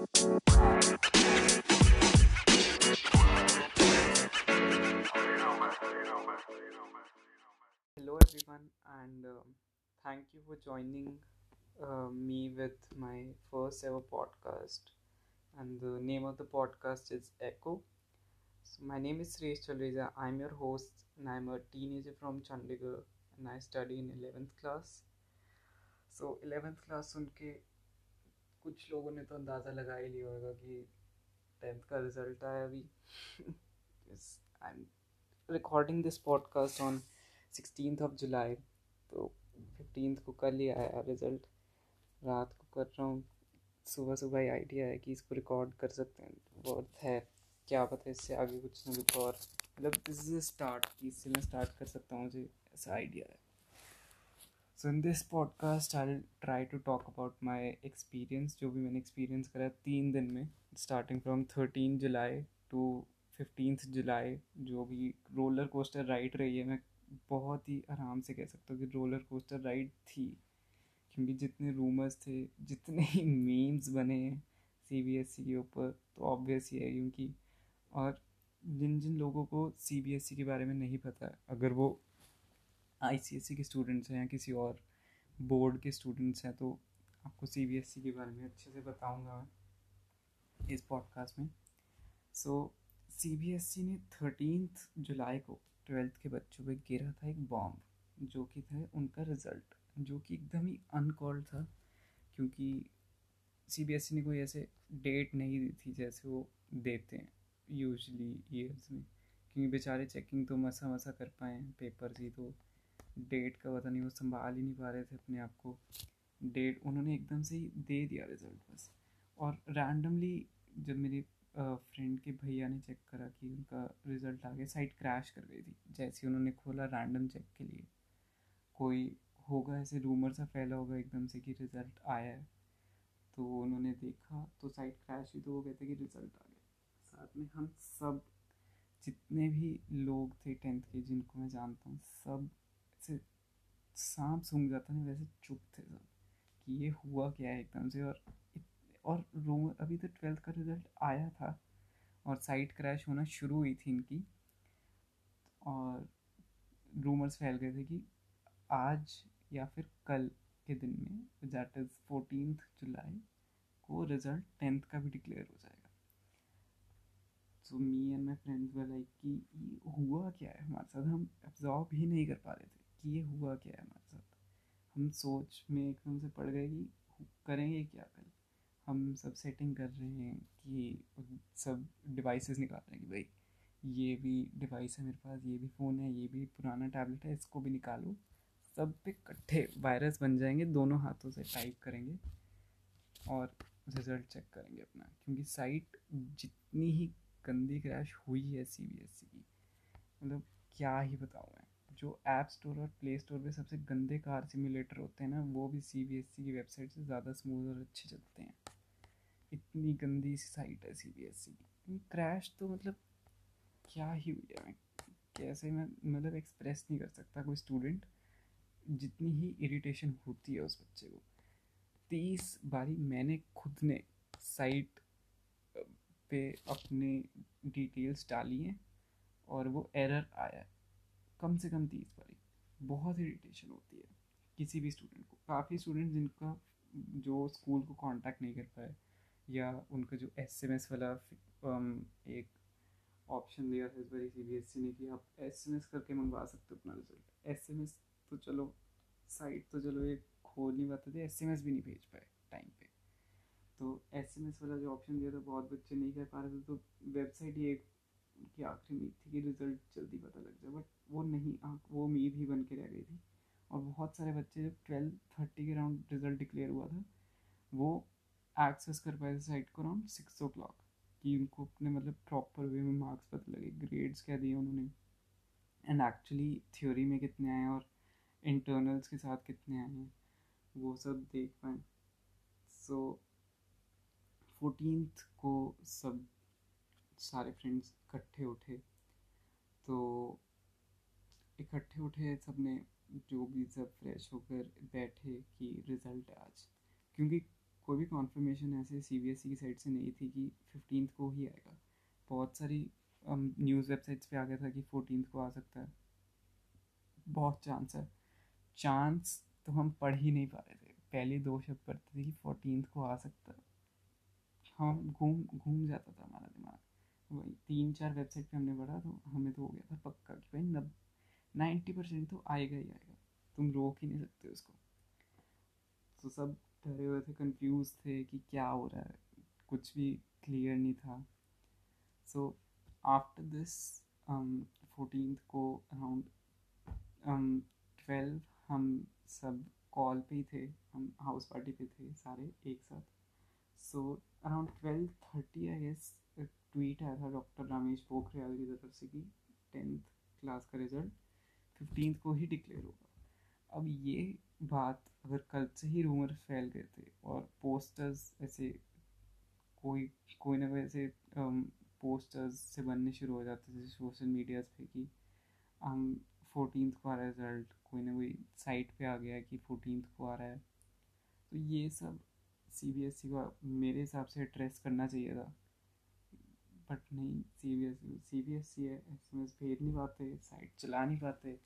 Hello, everyone, and um, thank you for joining uh, me with my first ever podcast. And the name of the podcast is Echo. So, my name is Sresh Chalreja. I'm your host, and I'm a teenager from Chandigarh, and I study in 11th class. So, 11th class सुन के कुछ लोगों ने तो अंदाज़ा लगा ही लिया होगा कि टेंथ का रिज़ल्ट आया अभी। I am recording this podcast on sixteen of July तो फिफ्टीन को कल ही आया रिज़ल्ट रात को कर रहा हूँ। सुबह सुबह ही आइडिया है कि इसको रिकॉर्ड कर सकते हैं। वर्थ है। क्या पता है इससे आगे कुछ ना कुछ और। मतलब दिस इज़ स्टार्ट इससे मैं स्टार्ट कर सकता हूँ मुझे ऐसा आइडिया है। So in this podcast I try to talk about my experience जो भी मैंने एक्सपीरियंस करा तीन दिन में starting from thirteen July to fifteen July जो भी रोलर कोस्टर राइड रही है, मैं बहुत ही आराम से कह सकता हूँ कि रोलर कोस्टर राइड थी। क्योंकि जितने रूमर्स थे, जितने ही मीम्स बने हैं सी बी एस ई के ऊपर तो ऑब्वियस ही है क्योंकि और जिन जिन लोगों को सी बी एस ई के बारे में नहीं पता, अगर वो आई के स्टूडेंट्स हैं या किसी और बोर्ड के स्टूडेंट्स हैं तो आपको सी बी एस ई के बारे में अच्छे से बताऊँगा मैं इस पॉडकास्ट में। सो सी बी एस ई ने थर्टीनथ जुलाई को ट्वेल्थ के बच्चों पे गिरा था एक बॉम्ब जो कि था उनका रिज़ल्ट जो कि एकदम ही अनकॉल्ड था, क्योंकि सी बी एस ई ने कोई ऐसे डेट नहीं दी थी जैसे वो देते हैं यूजली ईयर्स में, क्योंकि बेचारे चेकिंग तो मसा मसा कर पाए पेपर ही तो डेट का पता नहीं, वो संभाल ही नहीं पा रहे थे अपने आप को। डेट उन्होंने एकदम से ही दे दिया रिज़ल्ट बस। और रैंडमली जब मेरे फ्रेंड के भैया ने चेक करा कि उनका रिज़ल्ट आ गया साइट क्रैश कर गई थी, जैसे उन्होंने खोला रैंडम चेक के लिए। कोई होगा ऐसे रूमर सा फैला होगा एकदम से कि रिज़ल्ट आया है। तो उन्होंने देखा तो साइट क्रैश हुई तो वो कहते कि रिज़ल्ट आ गया। साथ में हम सब जितने भी लोग थे टेंथ के, जिनको मैं जानता हूँ, सब ऐसे सांप सूंघ जाता नहीं वैसे चुप थे सब कि ये हुआ क्या है एकदम से और और रूमर अभी तो ट्वेल्थ का रिज़ल्ट आया था और साइट क्रैश होना शुरू हुई थी इनकी और रूमर्स फैल गए थे कि आज या फिर कल के दिन में दैट इज़ फोर्टीन जुलाई को रिज़ल्ट टेंथ का भी डिक्लेयर हो जाएगा। So me and my friends were like कि हुआ क्या है? हमारे साथ हम एब्जॉर्ब ही नहीं कर पा रहे थे। कि ये हुआ क्या है हमारे साथ हम सोच में एकदम से पड़ गए कि करेंगे क्या कल? हम सब सेटिंग कर रहे हैं कि सब डिवाइसेस निकाल रहे हैं कि भाई, ये भी डिवाइस है मेरे पास, ये भी फ़ोन है, ये भी पुराना टैबलेट है, इसको भी निकालो। सब पे इकट्ठे वायरस बन जाएँगे, दोनों हाथों से टाइप करेंगे और रिज़ल्ट चेक करेंगे अपना। क्योंकि साइट जितनी ही गंदी क्रैश हुई है सी बी एस ई की मतलब क्या ही बताऊँ मैं। जो ऐप स्टोर और प्ले स्टोर पे सबसे गंदे कार सिमुलेटर होते हैं ना, वो भी सी बी एस ई की वेबसाइट से ज़्यादा स्मूथ और अच्छे चलते हैं। इतनी गंदी सी साइट है सी बी एस ई की। क्रैश तो मतलब क्या ही हुई है कैसे मैं मतलब एक्सप्रेस नहीं कर सकता कोई स्टूडेंट जितनी ही इरिटेशन होती है उस बच्चे को। तीस बारी मैंने खुद ने साइट पे अपने डिटेल्स डाली हैं और वो एरर आया है। कम से कम तीस बारी। बहुत इरीटेशन होती है किसी भी स्टूडेंट को। काफ़ी स्टूडेंट जिनका जो स्कूल को कांटेक्ट नहीं कर पाए या उनका जो एस एम एस वाला एक ऑप्शन दिया था इस बार सी बी एस ई ने कि आप एस एम एस करके मंगवा सकते हो अपना रिज़ल्ट एस एम एस तो चलो साइट तो चलो ये खोल नहीं पाते थे एस एम एस भी नहीं भेज पाए टाइम पे। तो एस एम एस वाला जो ऑप्शन दिया था, बहुत बच्चे नहीं कर पा रहे थे तो वेबसाइट ये की आखिरी उम्मीद थी कि रिज़ल्ट जल्दी पता लग जाए बट वो नहीं वो उम्मीद ही बन के रह गई थी। और बहुत सारे बच्चे जब ट्वेल्व थर्टी के राउंड रिज़ल्ट डिक्लेयर हुआ था, वो एक्सेस कर पाए थे साइट को अराउंड सिक्स ओ क्लॉक कि उनको अपने मतलब प्रॉपर वे में मार्क्स पता लगे ग्रेड्स क्या दिए उन्होंने। एंड एक्चुअली थ्योरी में कितने आए और इंटरनल्स के साथ कितने आए हैं, वो सब देख पाए। सो फोर्टीन को सब सारे फ्रेंड्स इकट्ठे उठे। तो इकट्ठे उठे सबने जो भी सब फ्रेश होकर बैठे कि रिज़ल्ट आज। क्योंकि कोई भी कॉन्फर्मेशन ऐसे सी बी एस ई की साइड से नहीं थी कि फिफ्टीन को ही आएगा। बहुत सारी न्यूज़ वेबसाइट्स पे आ गया था कि फोर्टीन को आ सकता है। बहुत चांस है। चांस तो हम पढ़ ही नहीं पा रहे थे। पहले दो शब्द पढ़ते थे कि फोर्टीन को आ सकता। है हम घूम घूम जाता था हमारा वही तीन चार वेबसाइट पे हमने पढ़ा तो हमें तो हो गया था पक्का कि भाई नब नाइन्टी परसेंट तो आएगा ही आएगा। तुम रोक ही नहीं सकते उसको। तो सब डरे हुए थे कंफ्यूज थे कि क्या हो रहा है। कुछ भी क्लियर नहीं था। सो आफ्टर दिस फोर्टीन को अराउंड ट्वेल्व um, हम सब कॉल पे ही थे। हम हाउस पार्टी पे थे सारे एक साथ। So around twelve thirty I guess tweet आया था डॉक्टर रामेश पोखरियाल की तरफ़ से कि टेंथ क्लास का रिज़ल्ट फिफ्टीन को ही डिक्लेयर होगा। अब ये बात अगर कल से ही रूमर फैल गए थे और पोस्टर्स ऐसे कोई कोई ना कोई ऐसे पोस्टर्स से बनने शुरू हो जाते थे सोशल मीडियाज पे कि, हम फोर्टीन को आ रहा है रिज़ल्ट कोई ना कोई साइट पे आ गया कि फोर्टीन को आ रहा है। तो ये सब सी बी एस ई को मेरे हिसाब से एड्रेस करना चाहिए था। बट नहीं C B S C B S E है एस एम एस भेज नहीं पाते, साइट चला नहीं पाते।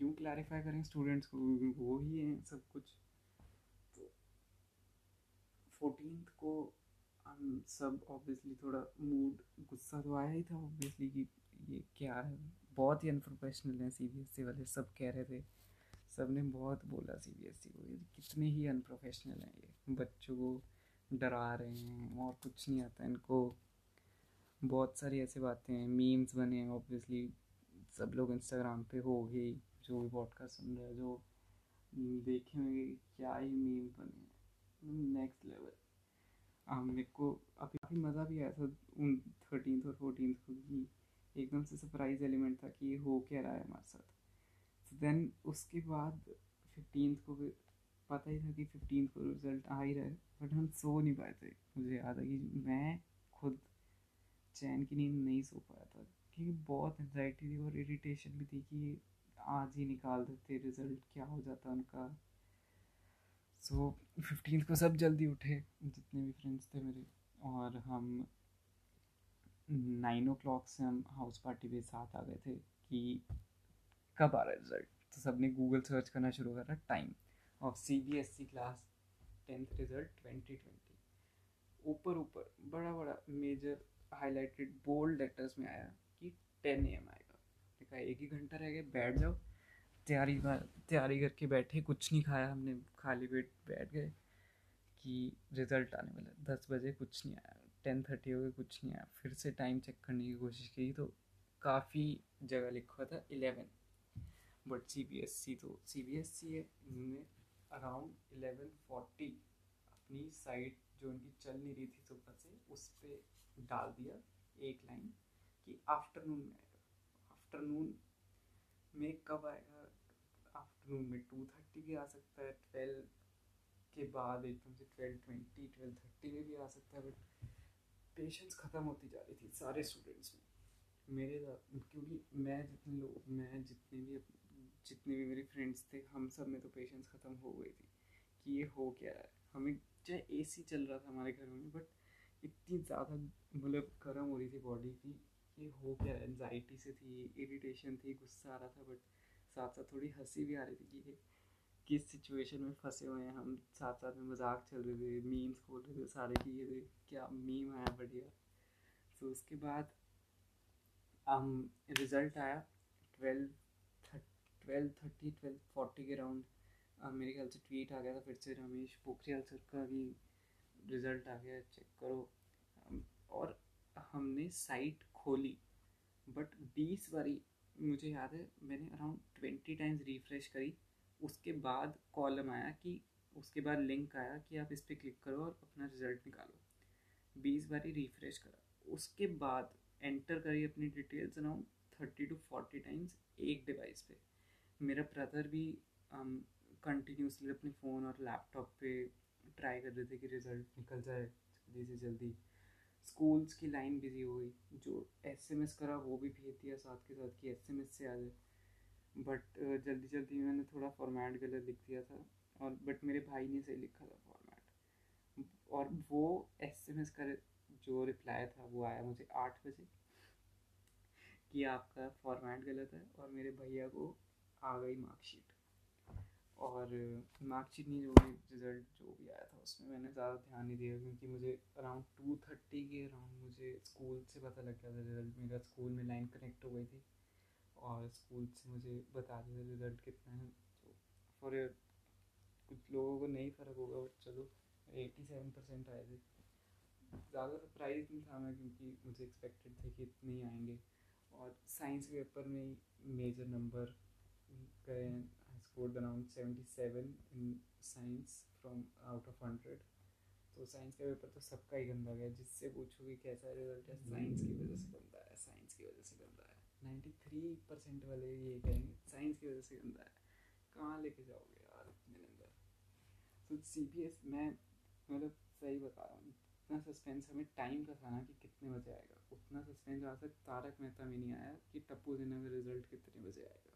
क्यों क्लैरिफाई करें स्टूडेंट्स को? वो ही है सब कुछ। तो फोर्टीन को हम सब ऑब्वियसली थोड़ा मूड गुस्सा तो आया ही था ऑब्वियसली कि ये क्या है? बहुत ही अनप्रोफेशनल है सी बी एस ई वाले, सब कह रहे थे। सबने बहुत बोला सी बी एस ई को कितने ही अनप्रोफेशनल हैं ये, बच्चों को डरा रहे हैं और कुछ नहीं आता। इनको बहुत सारी ऐसी बातें हैं मीम्स बने हैं ऑब्वियसली सब लोग इंस्टाग्राम पे हो गए, जो भी पॉडकास्ट सुन रहे हैं, जो देखे होंगे क्या ही मीम बने नेक्स्ट लेवल मेरे को अभी काफ़ी मज़ा भी आया था उन थर्टीन और फोर्टीन को कि एकदम से सरप्राइज़ एलिमेंट था कि ये हो क्या रहा है हमारे साथ। देन उसके बाद फिफ्टीन को भी पता ही था कि फिफ्टीन को रिज़ल्ट आ ही रहा है बट हम सो नहीं पाए थे। मुझे याद है कि मैं खुद चैन की नींद नहीं सो पाया था क्योंकि बहुत एनजाइटी थी और इरिटेशन भी थी कि आज ही निकाल देते रिज़ल्ट क्या हो जाता उनका। सो so, फिफ्टीन को सब जल्दी उठे जितने भी फ्रेंड्स थे मेरे और हम नाइन ओ क्लॉक से हम हाउस पार्टी पे साथ आ गए थे कि कब आ रहा है रिज़ल्ट तो सबने गूगल सर्च करना शुरू करा time of C B S E class tenth result twenty twenty ऊपर ऊपर, बड़ा बड़ा मेजर हाईलाइटेड बोल्ड लेटर्स में आया कि टेन ए एम आएगा। कहा एक ही घंटा रह गया, बैठ जाओ। तैयारी तैयारी करके बैठे, कुछ नहीं खाया हमने, खाली पेट बैठ गए कि रिज़ल्ट आने वाला दस बजे कुछ नहीं आया टेन थर्टी हो गए, कुछ नहीं आया। फिर से टाइम चेक करने की कोशिश की तो काफ़ी जगह लिखा था eleven but C B S C तो सी बी एस सी है, उन्होंने अराउंड इलेवन फोर्टी अपनी साइट जो उनकी चल नहीं रही थी सुबह से, उस पर डाल दिया एक लाइन कि आफ्टरनून में आफ्टरनून में कब आएगा? आफ्टरनून में टू थर्टी भी आ सकता है ट्वेल्व के बाद एकदम से ट्वेल्व ट्वेंटी ट्वेल्व थर्टी में भी आ सकता है बट पेशेंस ख़त्म होती जा रही थी सारे स्टूडेंट्स में। मेरे क्योंकि मैं जितने लोग मैं जितने भी जितने भी मेरे फ्रेंड्स थे, हम सब में तो पेशेंस ख़त्म हो गई थी कि ये हो क्या रहा है। हमें चाहे ए सी चल रहा था हमारे घर में बट इतनी ज़्यादा मतलब गर्म हो रही थी बॉडी की ये हो क्या एनजाइटी से थी इरिटेशन थी, गुस्सा आ रहा था बट साथ साथ थोड़ी हँसी भी आ रही थी कि किस सिचुएशन में फंसे हुए हैं हम। साथ साथ में मज़ाक चल रहे थे मीम्स खोल रहे थे सारे की ये क्या मीम आया बढ़िया। तो उसके बाद हम रिज़ल्ट आया twelve twelve thirty twelve forty के राउंड मेरे ख्याल से ट्वीट आ गया था, फिर से रमेश पोखरियाल सर का भी रिज़ल्ट आ गया चेक करो। और हमने साइट खोली बट बीस बारी, मुझे याद है, मैंने अराउंड ट्वेंटी टाइम्स रिफ्रेश करी, उसके बाद कॉलम आया कि, उसके बाद लिंक आया कि आप इस पर क्लिक करो और अपना रिज़ल्ट निकालो। बीस बारी रिफ्रेश करा, उसके बाद एंटर करी अपनी details around thirty two forty times एक डिवाइस पे। मेरा ब्रदर भी कंटिन्यूसली um, अपने फ़ोन और लैपटॉप पे ट्राई कर रहे थे कि रिज़ल्ट निकल जाए जल्दी से जल्दी। स्कूल्स की लाइन बिज़ी हो गई जो एस एम एस करा वो भी भेज दिया साथ के साथ कि एस एम एस से आ जाए। बट जल्दी जल्दी मैंने थोड़ा फॉर्मेट गलत लिख दिया था और बट मेरे भाई ने सही लिखा था फॉर्मेट और वो एस एम एस का जो रिप्लाई था वो आया मुझे आठ बजे कि आपका फॉर्मेट गलत है और मेरे भैया को आ गई मार्कशीट। और मार्कशीट नहीं, जो भी रिज़ल्ट जो भी आया था, उसमें मैंने ज़्यादा ध्यान नहीं दिया, क्योंकि मुझे अराउंड टू थर्टी के अराउंड मुझे स्कूल से पता लग गया था रिज़ल्ट मेरा स्कूल में लाइन कनेक्ट हो गई थी। और स्कूल से मुझे बता दिया था रिज़ल्ट कितना है। तो फॉर कुछ लोगों को नहीं फ़र्क होगा बट चलो एटी सेवन परसेंट आए थे। ज़्यादा सरप्राइज़ नहीं था मैं, क्योंकि मुझे एक्सपेक्टेड थे कि इतने ही आएँगे। और साइंस पेपर में major number I scored around seventy seven in science from out of hundred तो साइंस का पेपर तो सबका ही गंदा गया, जिससे पूछो कि कैसा रिज़ल्ट है साइंस की वजह से गंदा है साइंस की वजह से गंदा है। नाइन्टी थ्री परसेंट वाले ये कहेंगे साइंस की वजह से गंदा है। कहाँ लेके जाओगे यार इतने नंबर तो सी बी एस मैं मतलब सही बता रहा हूँ, इतना सस्पेंस हमें टाइम का था ना कि कितने बजे आएगा। उतना सस्पेंस आज तक तारक मेहता में नहीं आया कि टप्पू देने में रिज़ल्ट कितने बजे आएगा।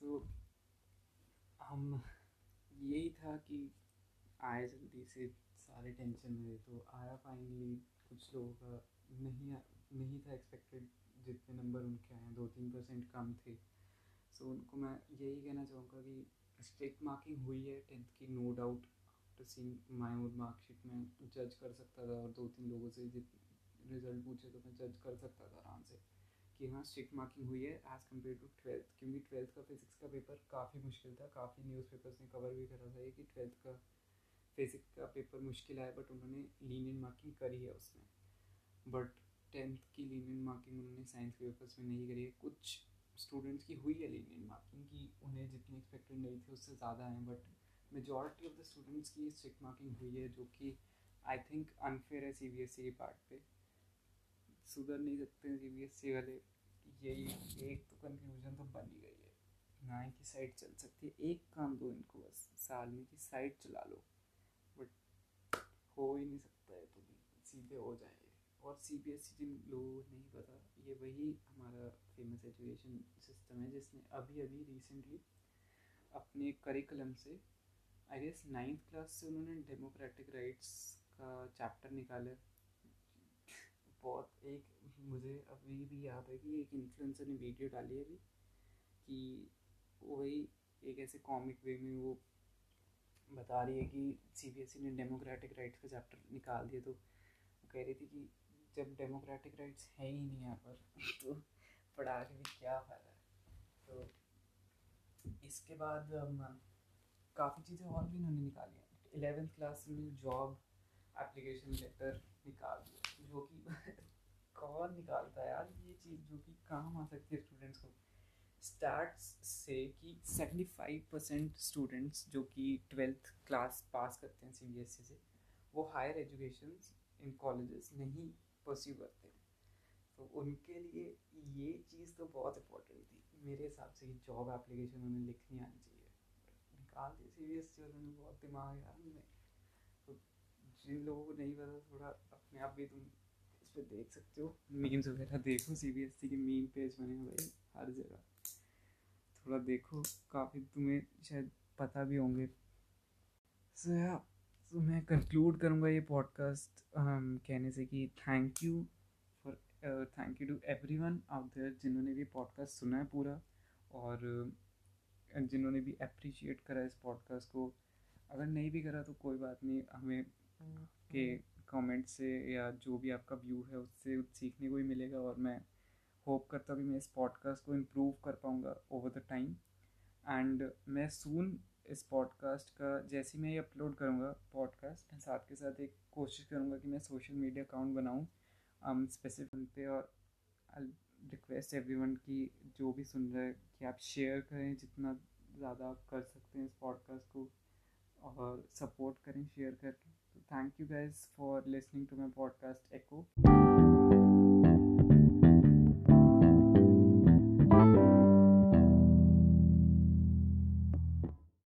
सो so, हम यही था कि आए जल्दी से सारे टेंशन में तो आया फाइनली कुछ लोगों का नहीं नहीं था एक्सपेक्टेड जितने नंबर उनके आए दो तीन परसेंट कम थे। सो so, उनको मैं यही कहना चाहूँगा कि स्ट्रिक्ट मार्किंग हुई है टेंथ की no doubt after seeing my own marksheet में जज कर सकता था और दो तीन लोगों से जित रिज़ल्ट पूछे तो मैं जज कर सकता था आराम से। कि हाँ स्ट्रिक्ट मार्किंग हुई है एज़ कंपेयर टू ट्वेल्थ क्योंकि ट्वेल्थ का फिज़िक्स का पेपर काफ़ी मुश्किल था। काफ़ी न्यूज़ पेपर्स ने कवर भी करा था ये कि ट्वेल्थ का फिज़िक्स का पेपर मुश्किल आया बट उन्होंने लीनियन मार्किंग करी है उसमें। बट टेंथ की लीनियन मार्किंग उन्होंने साइंस के पेपर्स में नहीं करी है। कुछ स्टूडेंट्स की हुई है लीनियन मार्किंग की उन्हें जितनी एक्सपेक्टेड नहीं थी उससे ज़्यादा हैं but majority of the students की स्ट्रिक्ट मार्किंग हुई है, जो कि आई थिंक अनफेयर है सी बी एस ई के पार्ट पे। सुधर नहीं सकते सी बी एस ई वाले। यही एक तो कंक्लूजन तो बन ही गई है। ना ही की साइड चल सकती है। एक काम दो इनको बस, साल में की साइड चला लो। बट हो ही नहीं सकता है तो सीधे हो जाएँगे। और सी बी एस ई जिन लोगों को नहीं पता, ये वही हमारा फ़ेमस एजुकेशन सिस्टम है जिसने अभी अभी रिसेंटली अपने करिकुलम से आई गेस नाइन्थ क्लास से उन्होंने डेमोक्रेटिक राइट्स का चैप्टर निकाला बहुत एक मुझे अभी भी याद है कि एक इन्फ्लुएंसर ने वीडियो डाली है अभी, कि वही एक ऐसे कॉमिक वे में वो बता रही है कि सी बी एस ई ने डेमोक्रेटिक राइट्स का चैप्टर निकाल दिया तो वो कह रही थी कि जब डेमोक्रेटिक राइट्स है ही नहीं यहाँ पर तो पढ़ा के भी क्या फ़ायदा है? तो इसके बाद काफ़ी चीज़ें और भी इन्होंने निकाली हैं। एलेवेंथ क्लास में जॉब एप्लीकेशन लेटर निकाल दिया। जो कि कौन निकालता है यार ये चीज़ जो कि काम आ सकती है स्टूडेंट्स को। स्टार्ट्स से कि सेवेंटी फाइव परसेंट स्टूडेंट्स जो कि ट्वेल्थ क्लास पास करते हैं सी बी एस ई से, वो हायर एजुकेशन इन कॉलेजेस नहीं परस्यू करते हैं। तो उनके लिए ये चीज़ तो बहुत इम्पोर्टेंट थी। मेरे हिसाब से कि जॉब एप्लीकेशन उन्हें लिखनी आनी चाहिए। निकाल दी सी बी एस ई बहुत दिमाग यार जिन लोगों को नहीं पता थोड़ा अपने आप भी तुम इस पर देख सकते हो। मीम्स वगैरह देखो सी बी एस ई के मीम पेज बने हैं भाई हर जगह। थोड़ा देखो काफ़ी तुम्हें शायद पता भी होंगे। सो so, या तो मैं कंक्लूड करूँगा ये पॉडकास्ट um, कहने से कि thank you for thank you to everyone out there जिन्होंने भी पॉडकास्ट सुना है पूरा और uh, जिन्होंने भी अप्रिशिएट करा इस पॉडकास्ट को। अगर नहीं भी करा तो कोई बात नहीं हमें के कमेंट से या जो भी आपका व्यू है उससे सीखने को ही मिलेगा और मैं होप करता भी मैं इस पॉडकास्ट को इम्प्रूव कर पाऊँगा ओवर द टाइम एंड मैं सून इस पॉडकास्ट का जैसे मैं ये अपलोड करूँगा पॉडकास्ट मैं साथ के साथ एक कोशिश करूँगा कि मैं सोशल मीडिया अकाउंट बनाऊँ। Um, स्पेसिफिक पे और आई रिक्वेस्ट एवरी वन की जो भी सुन रहे हैं कि आप शेयर करें जितना ज़्यादा आप कर सकते हैं इस पॉडकास्ट को और सपोर्ट करें शेयर करके। thank you guys for listening to my podcast Echo.